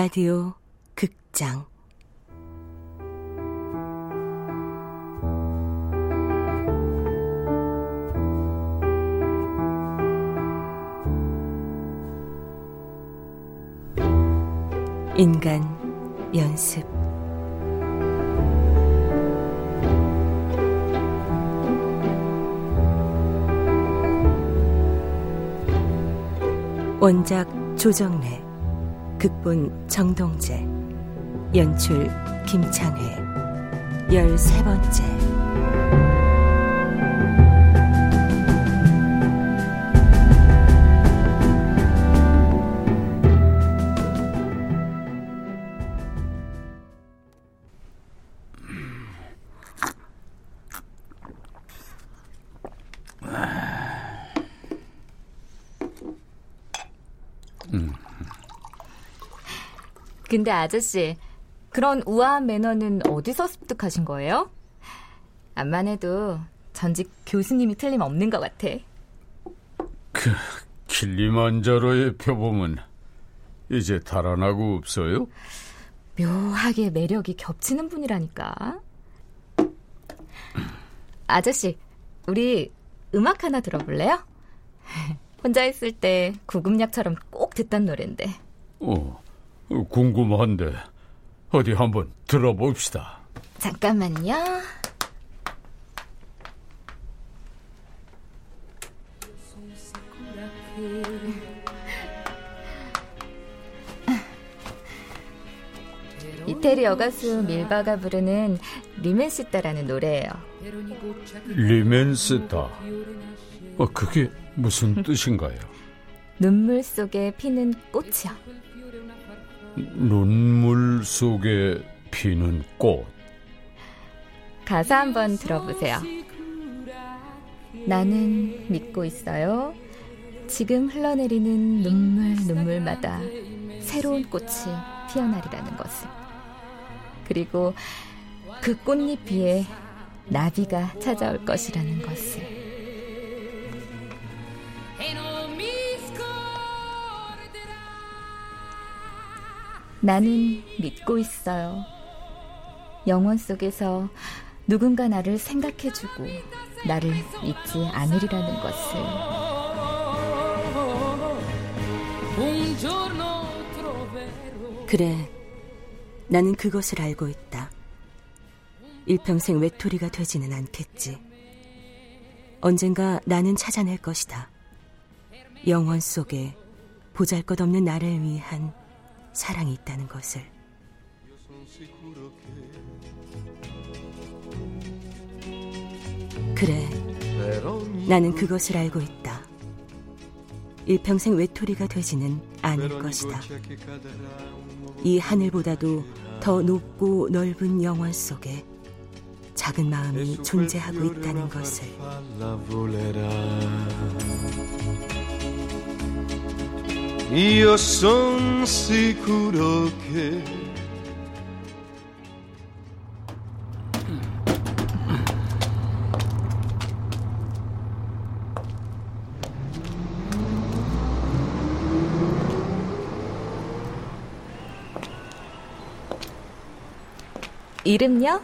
라디오 극장. 인간 연습. 원작 조정래 극본 정동재 연출 김창회. 열세 번째 근데 아저씨, 그런 우아한 매너는 어디서 습득하신 거예요? 암만 해도 전직 교수님이 틀림없는 것 같아. 그 킬리만자로의 표범은 이제 달아나고 없어요? 묘하게 매력이 겹치는 분이라니까. 아저씨, 우리 음악 하나 들어볼래요? 혼자 있을 때 구급약처럼 꼭 듣던 노래인데. 어, 궁금한데 어디 한번 들어봅시다. 잠깐만요. 이태리 여가수 밀바가 부르는 리멘시타라는 노래예요. L'immensità. 어, 그게 무슨 뜻인가요? 눈물 속에 피는 꽃이요. 눈물 속에 피는 꽃. 가사 한번 들어보세요. 나는 믿고 있어요. 지금 흘러내리는 눈물 눈물마다 새로운 꽃이 피어나리라는 것을. 그리고 그 꽃잎 위에 나비가 찾아올 것이라는 것을. 나는 믿고 있어요. 영원 속에서 누군가 나를 생각해주고 나를 잊지 않으리라는 것을. 그래, 나는 그것을 알고 있다. 일평생 외톨이가 되지는 않겠지. 언젠가 나는 찾아낼 것이다. 영원 속에 보잘 것 없는 나를 위한 사랑이 있다는 것을. 그래, 나는 그것을 알고 있다. 일평생 외톨이가 되지는 않을 것이다. 이 하늘보다도 더 높고 넓은 영원 속에 작은 마음이 존재하고 있다는 것을. Io son sicuro che 이름요?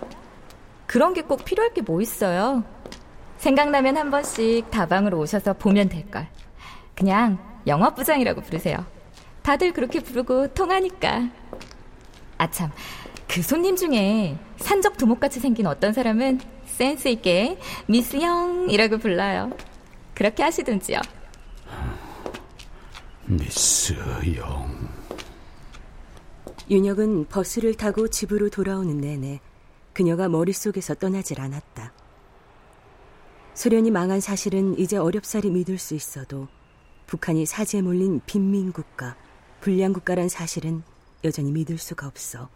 그런 게 꼭 필요할 게 뭐 있어요? 생각나면 한 번씩 다방으로 오셔서 보면 될걸. 그냥 영화부장이라고 부르세요. 다들 그렇게 부르고 통하니까. 아참, 그 손님 중에 산적 두목같이 생긴 어떤 사람은 센스 있게 미스 영이라고 불러요. 그렇게 하시든지요. 미스 영. 윤혁은 버스를 타고 집으로 돌아오는 내내 그녀가 머릿속에서 떠나질 않았다. 소련이 망한 사실은 이제 어렵사리 믿을 수 있어도 북한이 사지에 몰린 빈민국가, 불량국가란 사실은 여전히 믿을 수가 없어.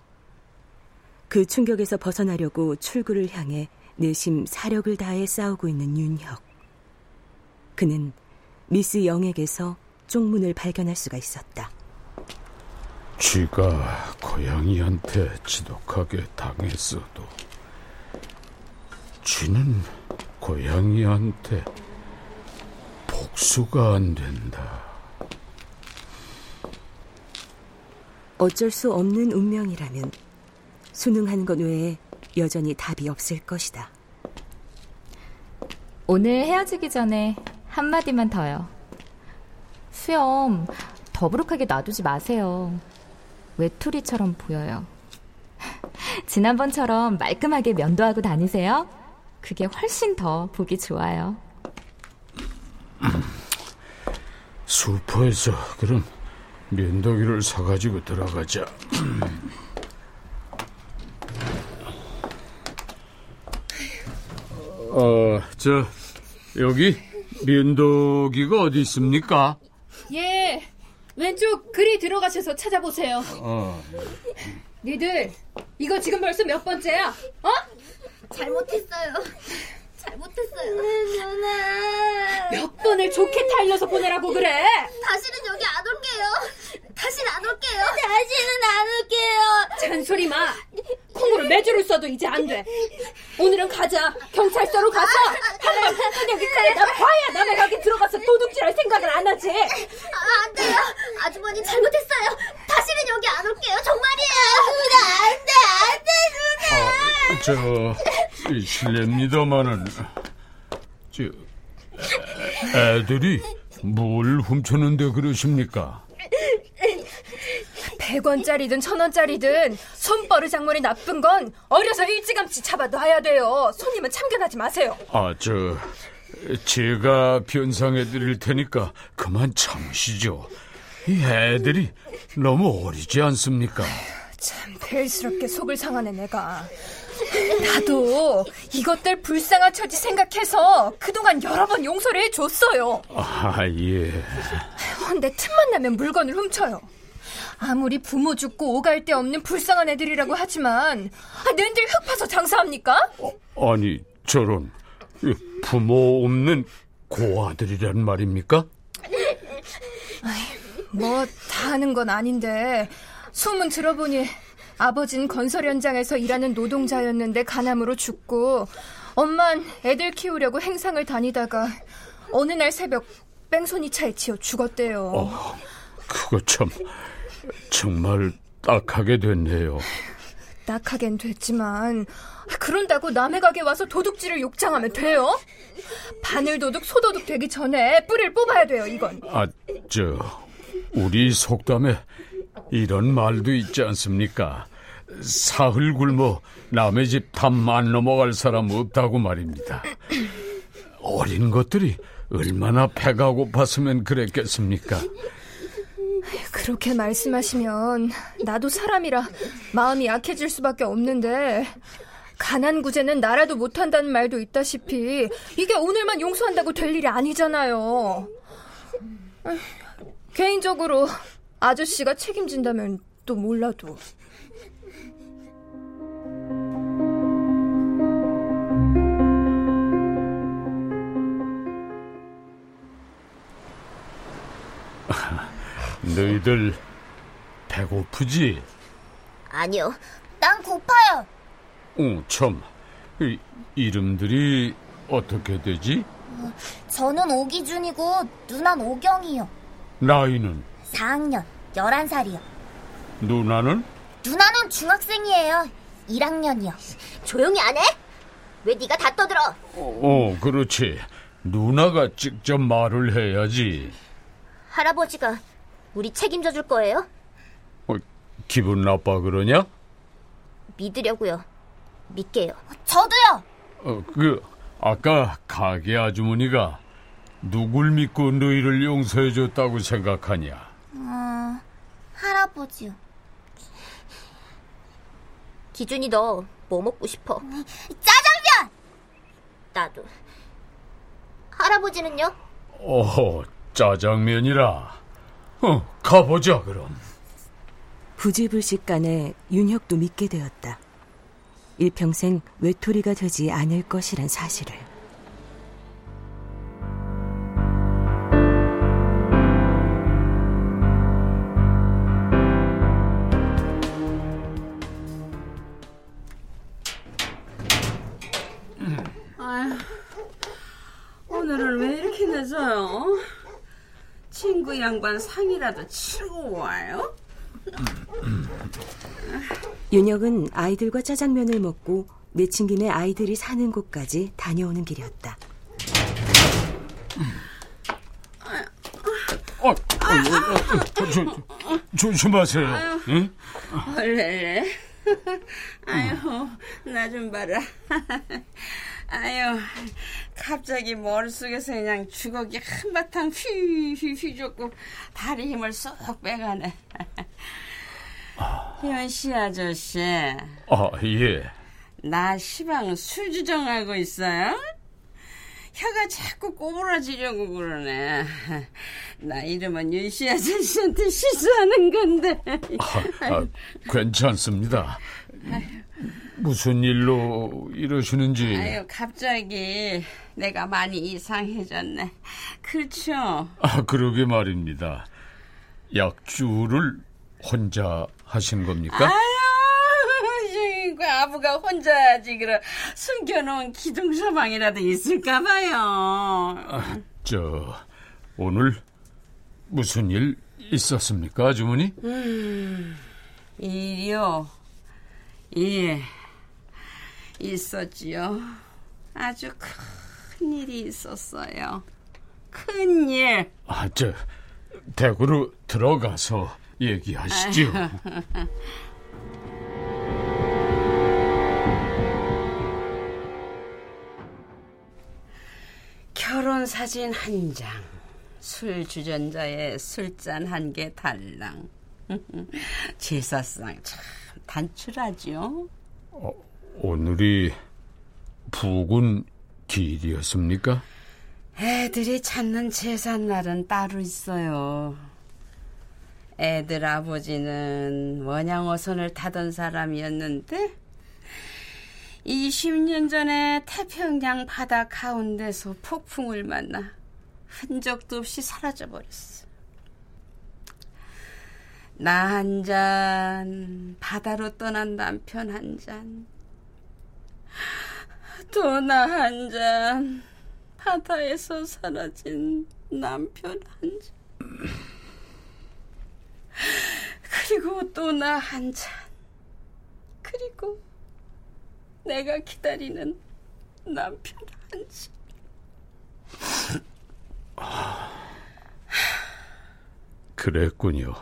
그 충격에서 벗어나려고 출구를 향해 내심 사력을 다해 싸우고 있는 윤혁. 그는 미스 영에게서 쪽문을 발견할 수가 있었다. 쥐가 고양이한테 지독하게 당했어도 쥐는 고양이한테 복수가 안 된다. 어쩔 수 없는 운명이라면 순응하는 것 외에 여전히 답이 없을 것이다. 오늘 헤어지기 전에 한마디만 더요. 수염 더부룩하게 놔두지 마세요. 외톨이처럼 보여요. 지난번처럼 말끔하게 면도하고 다니세요. 그게 훨씬 더 보기 좋아요. 슈퍼에서 그럼 면도기를 사가지고 들어가자. 어, 저, 여기 면도기가 어디 있습니까? 예, 왼쪽 글이 들어가셔서 찾아보세요. 어. 니들, 이거 지금 벌써 몇 번째야? 어? 잘못했어요. 잘못했어요. 누나. 몇 번을 좋게 타일러서 보내라고 그래? 다시는 여기 안 올게요. 다시는 안 올게요. 다시는 안 올게요. 잔소리 마. 콩으로 매주를 써도 이제 안 돼. 오늘은 가자. 경찰서로 가서 한번 그까지 나 봐야 남의 가게 들어가서 도둑질할 생각을 안 하지. 아, 안 돼요. 아주머니 잘못했어요. 다시는 여기 안 올게요. 정말이에요. 누나, 안 돼, 안 돼, 누나. 아, 저, 이 실례입니다만은, 저, 애- 애들이 뭘 훔쳤는데 그러십니까? 100원짜리든 1000원짜리든 손버릇 장물이 나쁜 건 어려서 일찌감치 잡아놔야 돼요. 손님은 참견하지 마세요. 아, 저, 제가 변상해 드릴 테니까 그만 참으시죠. 이 애들이 너무 어리지 않습니까? 참 벨스럽게 속을 상하네 내가. 나도 이것들 불쌍한 처지 생각해서 그동안 여러 번 용서를 해줬어요. 아, 예. 근데 틈만 나면 물건을 훔쳐요. 아무리 부모 죽고 오갈 데 없는 불쌍한 애들이라고 하지만 아, 낸들 흙 파서 장사합니까? 아니, 저런, 이 부모 없는 고아들이란 말입니까? 뭐다 하는 건 아닌데 소문 들어보니 아버진 건설 현장에서 일하는 노동자였는데 간암으로 죽고 엄만 애들 키우려고 행상을 다니다가 어느 날 새벽 뺑소니 차에 치여 죽었대요. 그거 참, 정말 딱하게 됐네요. 딱하겐 됐지만 그런다고 남의 가게 와서 도둑질을 욕장하면 돼요? 바늘 도둑, 소도둑 되기 전에 뿌리를 뽑아야 돼요, 이건. 아, 저, 우리 속담에 이런 말도 있지 않습니까? 사흘 굶어 남의 집 담 안 넘어갈 사람 없다고 말입니다. 어린 것들이 얼마나 배가 고팠으면 그랬겠습니까? 그렇게 말씀하시면 나도 사람이라 마음이 약해질 수밖에 없는데 가난 구제는 나라도 못한다는 말도 있다시피 이게 오늘만 용서한다고 될 일이 아니잖아요. 에휴, 개인적으로 아저씨가 책임진다면 또 몰라도. 너희들 배고프지? 아니요. 난 고파요. 응, 참. 이, 이름들이 어떻게 되지? 저는 오기준이고 누난 오경이요. 나이는? 4학년, 11살이요. 누나는? 누나는 중학생이에요. 1학년이요. 조용히 안 해? 왜 네가 다 떠들어? 어, 그렇지. 누나가 직접 말을 해야지. 할아버지가 우리 책임져 줄 거예요? 어, 기분 나빠 그러냐? 믿으려고요. 믿게요. 저도요. 어, 그 아까 가게 아주머니가 누굴 믿고 너희를 용서해 줬다고 생각하냐? 어, 할아버지요. 기준이 너 뭐 먹고 싶어? 짜장면! 나도. 할아버지는요? 어, 짜장면이라. 어, 가보자 그럼. 부지불식간에 윤혁도 믿게 되었다. 일평생 외톨이가 되지 않을 것이란 사실을. 오늘은 왜 이렇게 늦어요? 친구 양반 상이라도 치고 와요? 윤혁은 아이들과 짜장면을 먹고 내친 김에 아이들이 사는 곳까지 다녀오는 길이었다. 어, 어, 어, 어, 조, 조심하세요. 응? 얼레레. 아유, 나 좀 봐라. 아유, 갑자기 머릿속에서 그냥 주걱이 한바탕 휘휘휘 줬고 다리 힘을 쏙 빼가네. 현씨 아저씨. 아, 예. 나 시방 술 주정하고 있어요? 혀가 자꾸 꼬부라지려고 그러네. 나 이러면 윤씨 아저씨한테 시수하는 건데. 아, 아, 괜찮습니다. 무슨 일로 이러시는지. 아유, 갑자기 내가 많이 이상해졌네. 그렇죠? 아, 그러게 말입니다. 약주를 혼자 하신 겁니까? 아유, 그 아부가 혼자 하지, 그럼 숨겨놓은 기둥 서방이라도 있을까 봐요. 아, 저, 오늘 무슨 일 있었습니까, 아주머니? 음, 일이요. 예, 있었지요. 아주 큰 일이 있었어요. 큰 일. 아, 저, 댁으로 들어가서 얘기하시죠. 결혼 사진 한 장, 술 주전자에 술잔 한 개 달랑. 제사상 참 단출하죠. 어, 오늘이 부군 기일이었습니까? 애들이 찾는 제삿날은 따로 있어요. 애들 아버지는 원양어선을 타던 사람이었는데 20년 전에 태평양 바다 가운데서 폭풍을 만나 흔적도 없이 사라져버렸어. 나 한 잔, 바다로 떠난 남편 한 잔, 또 나 한 잔, 바다에서 사라진 남편 한 잔. 그리고 또 나 한 잔. 그리고 내가 기다리는 남편 한 잔. 그랬군요.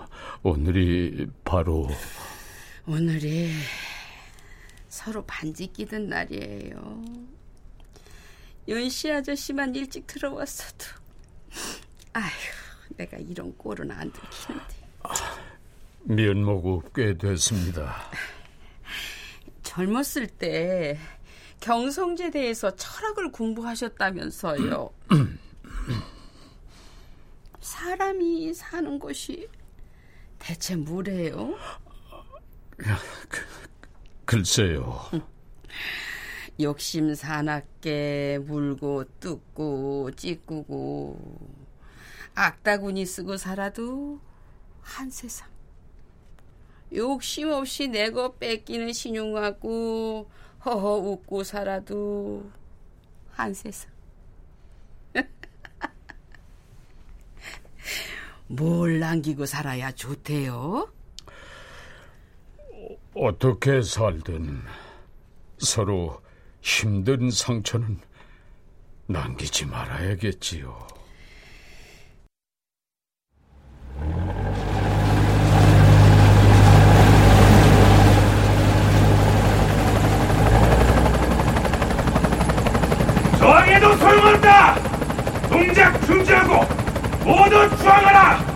오늘이 바로 오늘이 서로 반지 끼던 날이에요. 연씨 아저씨만 일찍 들어왔어도 아휴 내가 이런 꼴은 안 들키는데. 면목이 꽤 됐습니다. 젊었을 때 경성제대에서 철학을 공부하셨다면서요. 사람이 사는 곳이 대체 뭐래요? 글쎄요. 욕심 사납게 물고 뜯고 찌꾸고 악다구니 쓰고 살아도 한 세상. 욕심 없이 내 거 뺏기는 신용하고 허허 웃고 살아도 한 세상. 뭘 남기고 살아야 좋대요? 어떻게 살든 서로 힘든 상처는 남기지 말아야겠지요. 저항해도 소용없다! 동작 중지하고 모두 주항하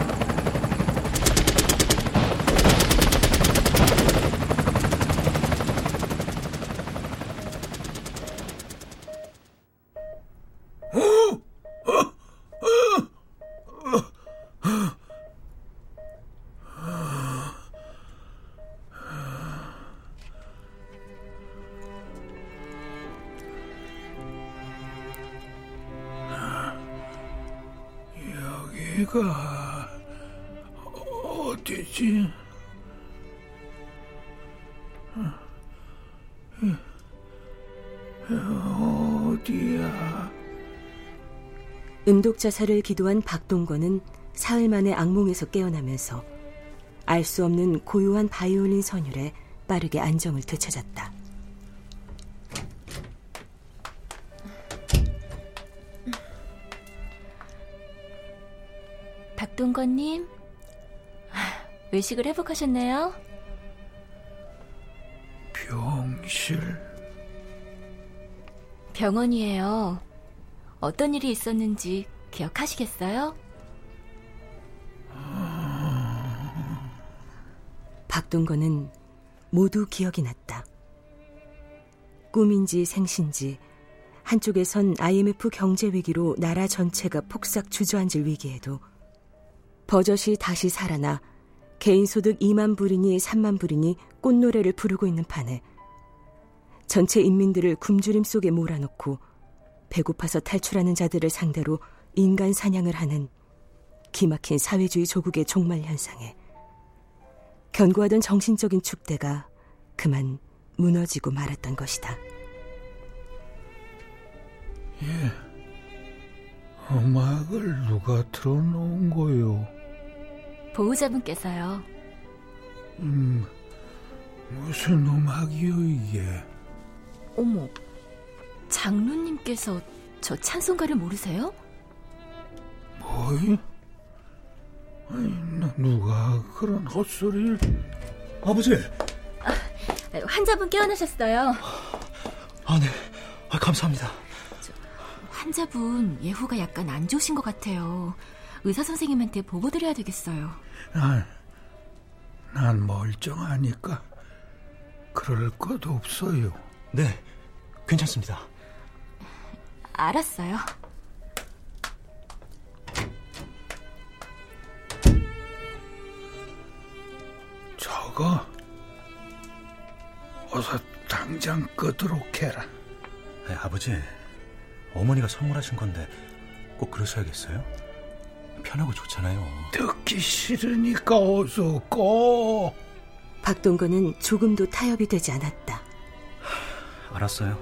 여기가 어디지? 어디야? 음독자살을 기도한 박동건은 사흘 만에 악몽에서 깨어나면서 알 수 없는 고요한 바이올린 선율에 빠르게 안정을 되찾았다. 박동건님, 외식을 회복하셨나요? 병실. 병원이에요. 어떤 일이 있었는지 기억하시겠어요? 박동건은 모두 기억이 났다. 꿈인지 생신지 한쪽에선 IMF 경제 위기로 나라 전체가 폭삭 주저앉을 위기에도 버젓이 다시 살아나 개인 소득 2만 불이니 3만 불이니 꽃노래를 부르고 있는 판에 전체 인민들을 굶주림 속에 몰아넣고 배고파서 탈출하는 자들을 상대로 인간 사냥을 하는 기막힌 사회주의 조국의 종말 현상에 견고하던 정신적인 축대가 그만 무너지고 말았던 것이다. 예. 음악을 누가 틀어놓은 거요? 보호자분께서요. 음, 무슨 음악이요, 이게? 어머, 장로님께서 저 찬송가를 모르세요? 뭐이? 아니, 누가 그런 헛소리를... 아버지! 아, 환자분 깨어나셨어요. 아, 네. 아, 감사합니다. 저, 환자분 예후가 약간 안 좋으신 것 같아요. 의사 선생님한테 보고 드려야 되겠어요. 난, 난 멀쩡하니까 그럴 것 없어요. 네, 괜찮습니다. 알았어요. 저거 어서 당장 끄도록 해라. 네, 아버지, 어머니가 선물하신 건데 꼭 그러셔야겠어요? 편하고 좋잖아요. 듣기 싫으니까 어서 꺼. 박동건은 조금도 타협이 되지 않았다. 알았어요.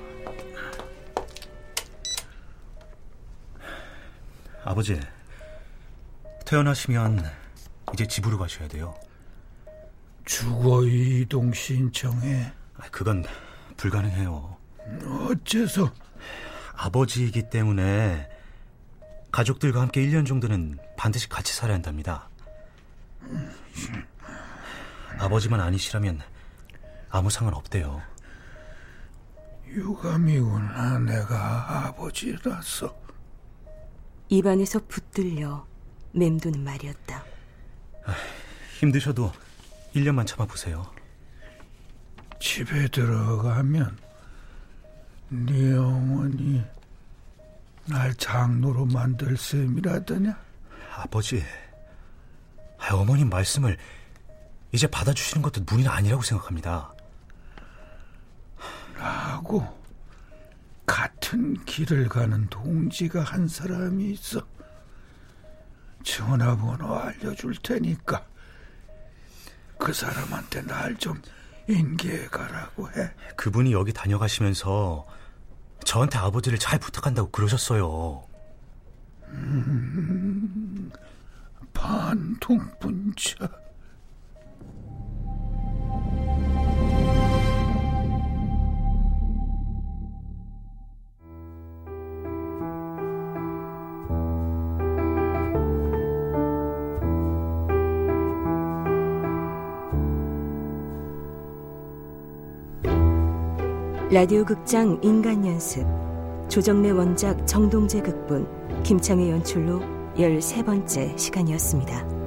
아버지, 퇴원하시면 이제 집으로 가셔야 돼요. 주거 이동 신청해. 그건 불가능해요. 어째서? 아버지이기 때문에 가족들과 함께 1년 정도는 반드시 같이 살아야 한답니다. 아버지만 아니시라면 아무 상관 없대요. 유감이구나, 내가 아버지라서. 입안에서 붙들려 맴도는 말이었다. 아, 힘드셔도 1년만 참아보세요. 집에 들어가면 네 어머니 날 장로로 만들 셈이라더냐? 아버지, 어머님 말씀을 이제 받아주시는 것도 무리는 아니라고 생각합니다. 나하고 같은 길을 가는 동지가 한 사람이 있어. 전화번호 알려줄 테니까 그 사람한테 날 좀 인계해 가라고 해. 그분이 여기 다녀가시면서 저한테 아버지를 잘 부탁한다고 그러셨어요. 음, 반통분자. 라디오 극장 인간 연습 조정래 원작 정동재 극본 김창의 연출로 13번째 시간이었습니다.